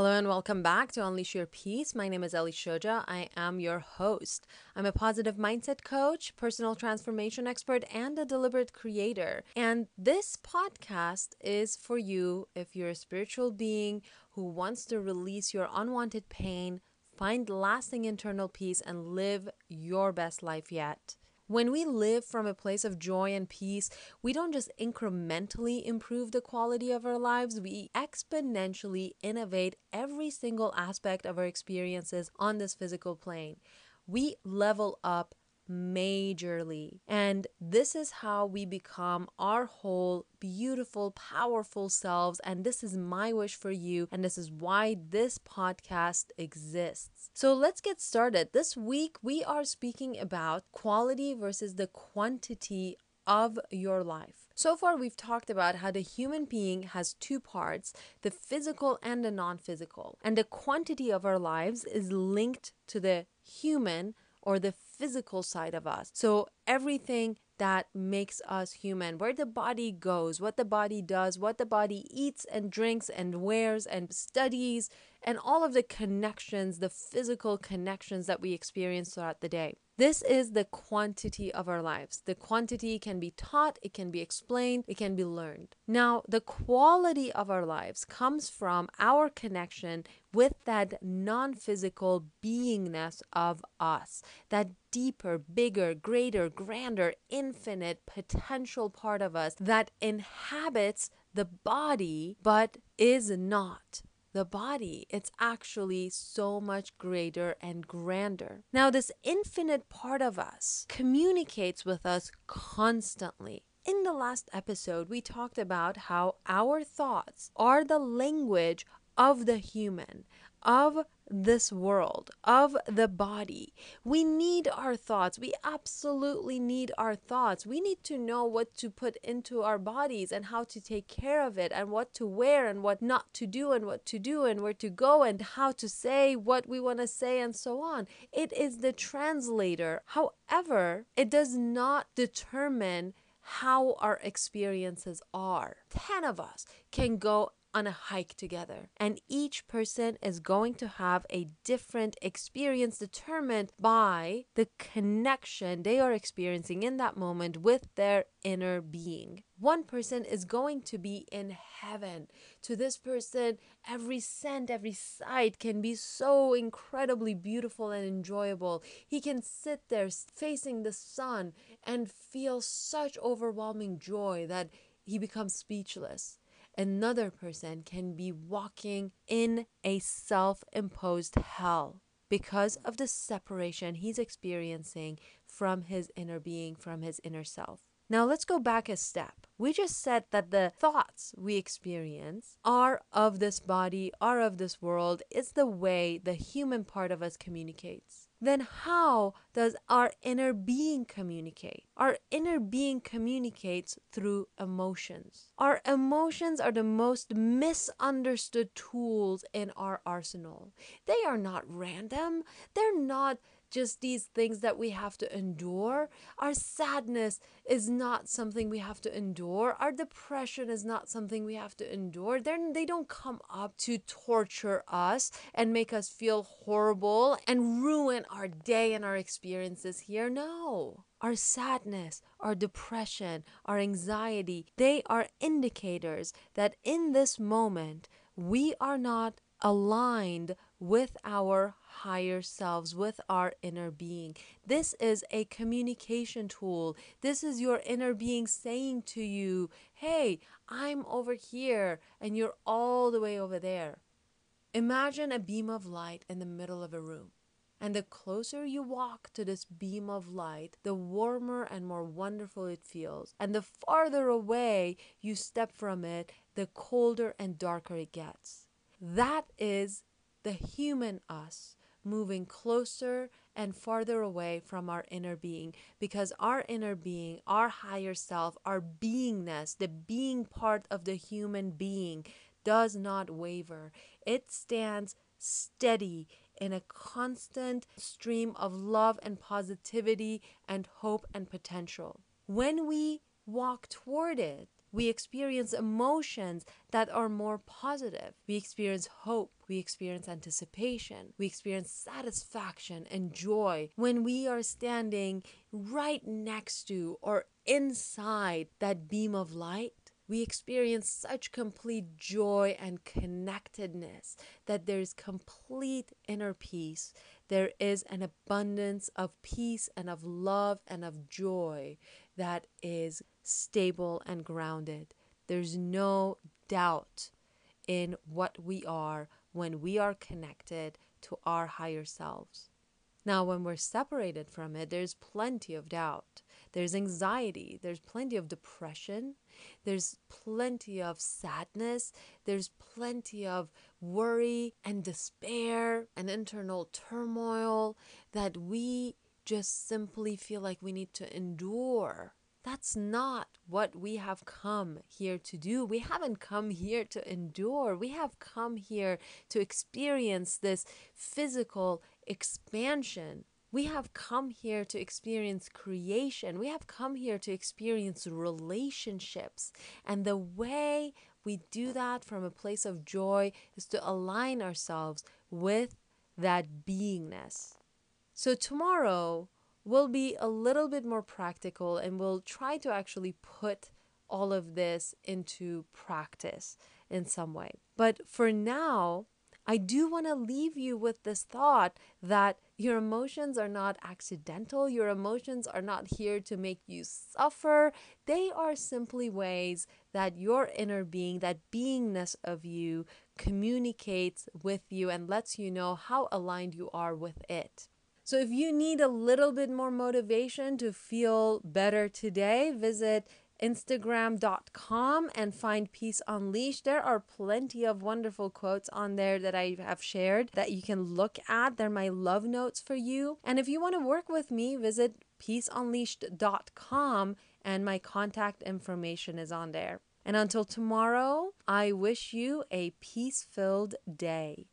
Hello and welcome back to Unleash Your Peace. My name is Ellie Shoja. I am your host. I'm a positive mindset coach, personal transformation expert, and a deliberate creator. And this podcast is for you if you're a spiritual being who wants to release your unwanted pain, find lasting internal peace, and live your best life yet. When we live from a place of joy and peace, we don't just incrementally improve the quality of our lives, we exponentially innovate every single aspect of our experiences on this physical plane. We level up majorly. And this is how we become our whole beautiful, powerful selves. And this is my wish for you. And this is why this podcast exists. So let's get started. This week, we are speaking about quality versus the quantity of your life. So far, we've talked about how the human being has two parts the physical and the non physical. And the quantity of our lives is linked to the human or the physical side of us. So everything that makes us human, where the body goes, what the body does, what the body eats and drinks and wears and studies, and all of the connections, the physical connections that we experience throughout the day. This is the quantity of our lives. The quantity can be taught, it can be explained, it can be learned. Now, the quality of our lives comes from our connection with that non physical beingness of us, that deeper, bigger, greater, grander, infinite potential part of us that inhabits the body but is not the body. It's actually so much greater and grander. Now, this infinite part of us communicates with us constantly. In the last episode, we talked about how our thoughts are the language of the human, of this world, of the body. We need our thoughts. We absolutely need our thoughts. We need to know what to put into our bodies and how to take care of it and what to wear and what not to do and what to do and where to go and how to say what we want to say and so on. It is the translator. However, it does not determine how our experiences are. 10 of us can go on a hike together. And each person is going to have a different experience determined by the connection they are experiencing in that moment with their inner being. One person is going to be in heaven. To this person, every scent, every sight can be so incredibly beautiful and enjoyable. He can sit there facing the sun and feel such overwhelming joy that he becomes speechless another person can be walking in a self imposed hell because of the separation he's experiencing from his inner being, from his inner self. Now let's go back a step. We just said that the thoughts we experience are of this body, are of this world. It's the way the human part of us communicates then how does our inner being communicate? Our inner being communicates through emotions. Our emotions are the most misunderstood tools in our arsenal. They are not random, they're not just these things that we have to endure. Our sadness is not something we have to endure. Our depression is not something we have to endure. They're, they don't come up to torture us and make us feel horrible and ruin our day and our experiences here. No. Our sadness, our depression, our anxiety, they are indicators that in this moment we are not aligned with our higher selves, with our inner being. This is a communication tool. This is your inner being saying to you, hey, I'm over here and you're all the way over there. Imagine a beam of light in the middle of a room. And the closer you walk to this beam of light, the warmer and more wonderful it feels. And the farther away you step from it, the colder and darker it gets. That is the human us moving closer and farther away from our inner being because our inner being, our higher self, our beingness, the being part of the human being does not waver. It stands steady in a constant stream of love and positivity and hope and potential. When we walk toward it, we experience emotions that are more positive. We experience hope. We experience anticipation. We experience satisfaction and joy when we are standing right next to or inside that beam of light we experience such complete joy and connectedness that there is complete inner peace. There is an abundance of peace and of love and of joy that is stable and grounded. There's no doubt in what we are when we are connected to our higher selves. Now, when we're separated from it, there's plenty of doubt. There's anxiety. There's plenty of depression. There's plenty of sadness. There's plenty of worry and despair and internal turmoil that we just simply feel like we need to endure. That's not what we have come here to do. We haven't come here to endure. We have come here to experience this physical expansion. We have come here to experience creation. We have come here to experience relationships. And the way we do that from a place of joy is to align ourselves with that beingness. So, tomorrow will be a little bit more practical and we'll try to actually put all of this into practice in some way. But for now, I do want to leave you with this thought that your emotions are not accidental. Your emotions are not here to make you suffer. They are simply ways that your inner being, that beingness of you, communicates with you and lets you know how aligned you are with it. So, if you need a little bit more motivation to feel better today, visit Instagram.com and find Peace Unleashed. There are plenty of wonderful quotes on there that I have shared that you can look at. They're my love notes for you. And if you want to work with me, visit peaceunleashed.com and my contact information is on there. And until tomorrow, I wish you a peace filled day.